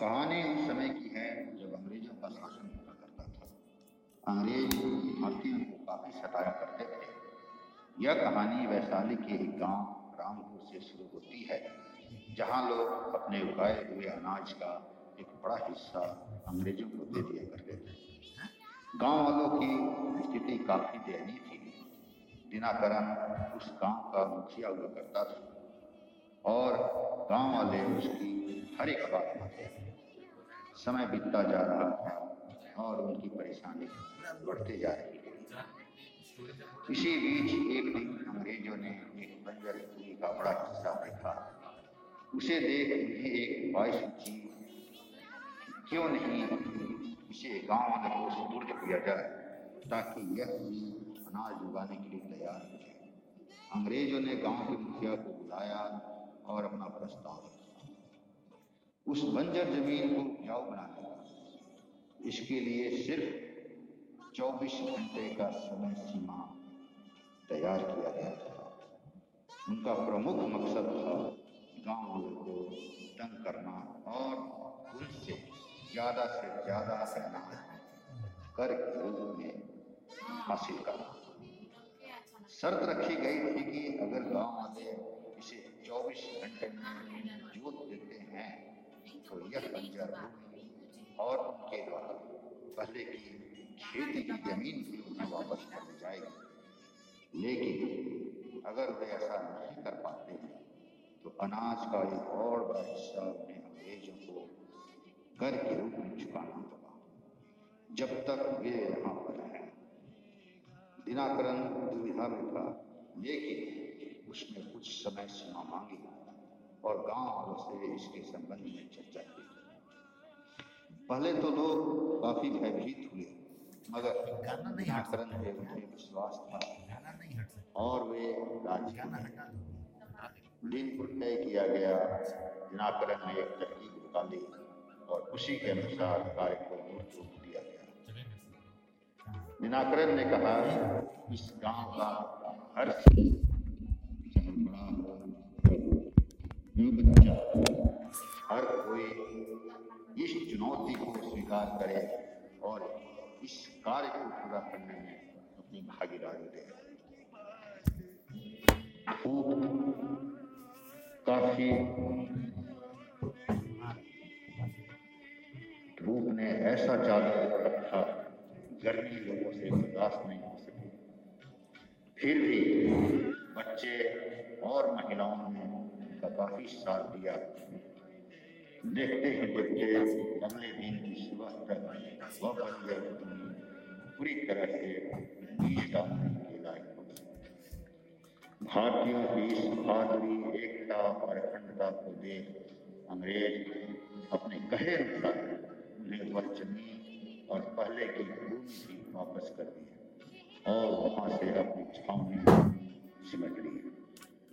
कहानी उस समय की है जब अंग्रेज़ों का शासन हुआ करता था। अंग्रेज़ भारतीयों को काफ़ी सताया करते थे। यह कहानी वैशाली के एक गाँव, रामपुर से शुरू होती है, जहाँ लोग अपने उगाए हुए अनाज का एक बड़ा हिस्सा अंग्रेज़ों को दे दिया करते थे। गाँव वालों की स्थिति काफ़ी दयनीय थी। दिनाकरण उस गाँव का मुखिया हुआ करता था और गाँव वाले उसकी हर एक बात मानते समय बीतता जा रहा था और उनकी परेशानी बढ़ते जा रही थी। इसी बीच एक दिन अंग्रेज़ों ने एक बंजर भूमि का बड़ा हिस्सा देखा। उसे देख उन्हें एक ख्वाहिश हुई क्यों नहीं इसे गाँव को सुपुर्द किया जाए ताकि यह अनाज उगाने के लिए तैयार हो जाए? अंग्रेज़ों ने गाँव के मुखिया को बुलाया और अपना प्रस्ताव उस बंजर ज़मीन को उपजाऊ बनाने का इसके लिए सिर्फ़ 24 घंटे का समय सीमा तैयार किया गया था। उनका प्रमुख मकसद था गाँव वालों को तंग करना और उनसे ज़्यादा से ज़्यादा अनाज कर में हासिल करना। शर्त रखी गई थी कि अगर गाँव वाले इसे 24 घंटे में बंजर और उनके द्वारा पहले की खेती की ज़मीन भी उन्हें वापस कर दी जाएगी। लेकिन अगर वे ऐसा नहीं कर पाते हैं तो अनाज का एक और बड़ा हिस्सा उन्हें अंग्रेज़ों को कर के रूप में चुकाना होगा जब तक वे यहाँ पर हैं, दिनाकरण दुविधा में था, लेकिन उसने कुछ समय सीमा मांगी और गाँव वालों से इसके संबंध में चर्चा की। पहले तो लोग काफ़ी भयभीत हुए मगर व्याकरण पे उन्हें विश्वास था। गाना नहीं हट सकता। और वे दिन को तय किया गया दिनाकरण ने एक तरकीब निकाली और उसी के अनुसार कार्य को रूप दिया गया। दिनाकरण ने कहा इस गाँव का हर बच्चा हर कोई इस चुनौती को स्वीकार करे और इस कार्य को पूरा करने में अपनी भागीदारी दे। काफ़ी धूप ने ऐसा चादर रखा गर्मी लोगों से बर्दाश्त नहीं हो सकी। फिर भी बच्चे और महिलाओं ने काफ़ी साथ दिया। देखते ही देखते अगले दिन की सुबह तक वह बंजर पूरी तरह से भारतीयों की इस बहादुरी एकता और अखंडता को देख अंग्रेज़ अपने कहे अनुसार उन्हें वह ज़मीन और पहले की भूमि भी वापस कर दी और वहाँ से अपनी छावनी सिमट ली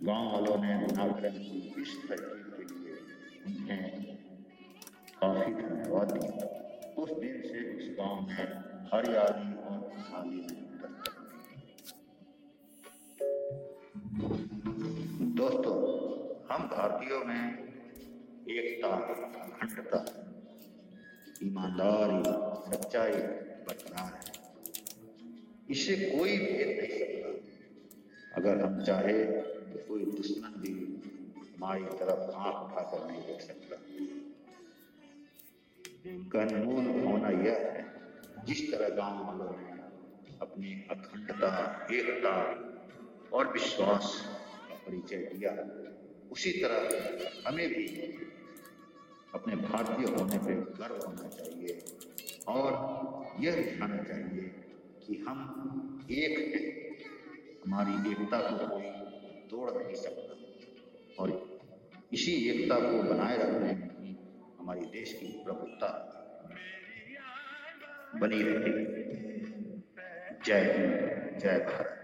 गाँव वालों ने नागरिक की इस तरकीब के लिए उन्हें काफ़ी धन्यवाद दिया। उस दिन से उस गाँव में हरियाली और खुशहाली दोस्तों, हम भारतीयों में एकता, अखंडता, ईमानदारी, सच्चाई बरकरार है। इसे कोई भेद नहीं सकता। अगर हम चाहे तो कोई दुश्मन भी हमारी तरफ़ आँख उठाकर नहीं देख सकता। कानून होना यह है, जिस तरह गाँव वालों ने अपनी अखंडता, एकता और विश्वास का परिचय दिया, उसी तरह हमें भी अपने भारतीय होने पर गर्व होना चाहिए। और यह दिखाना चाहिए कि हम एक हैं, हमारी एकता को कोई तोड़ नहीं सकता। और इसी एकता को बनाए रखने में हमारी देश की प्रभुता बनी रहे। जय हिंद जय भारत।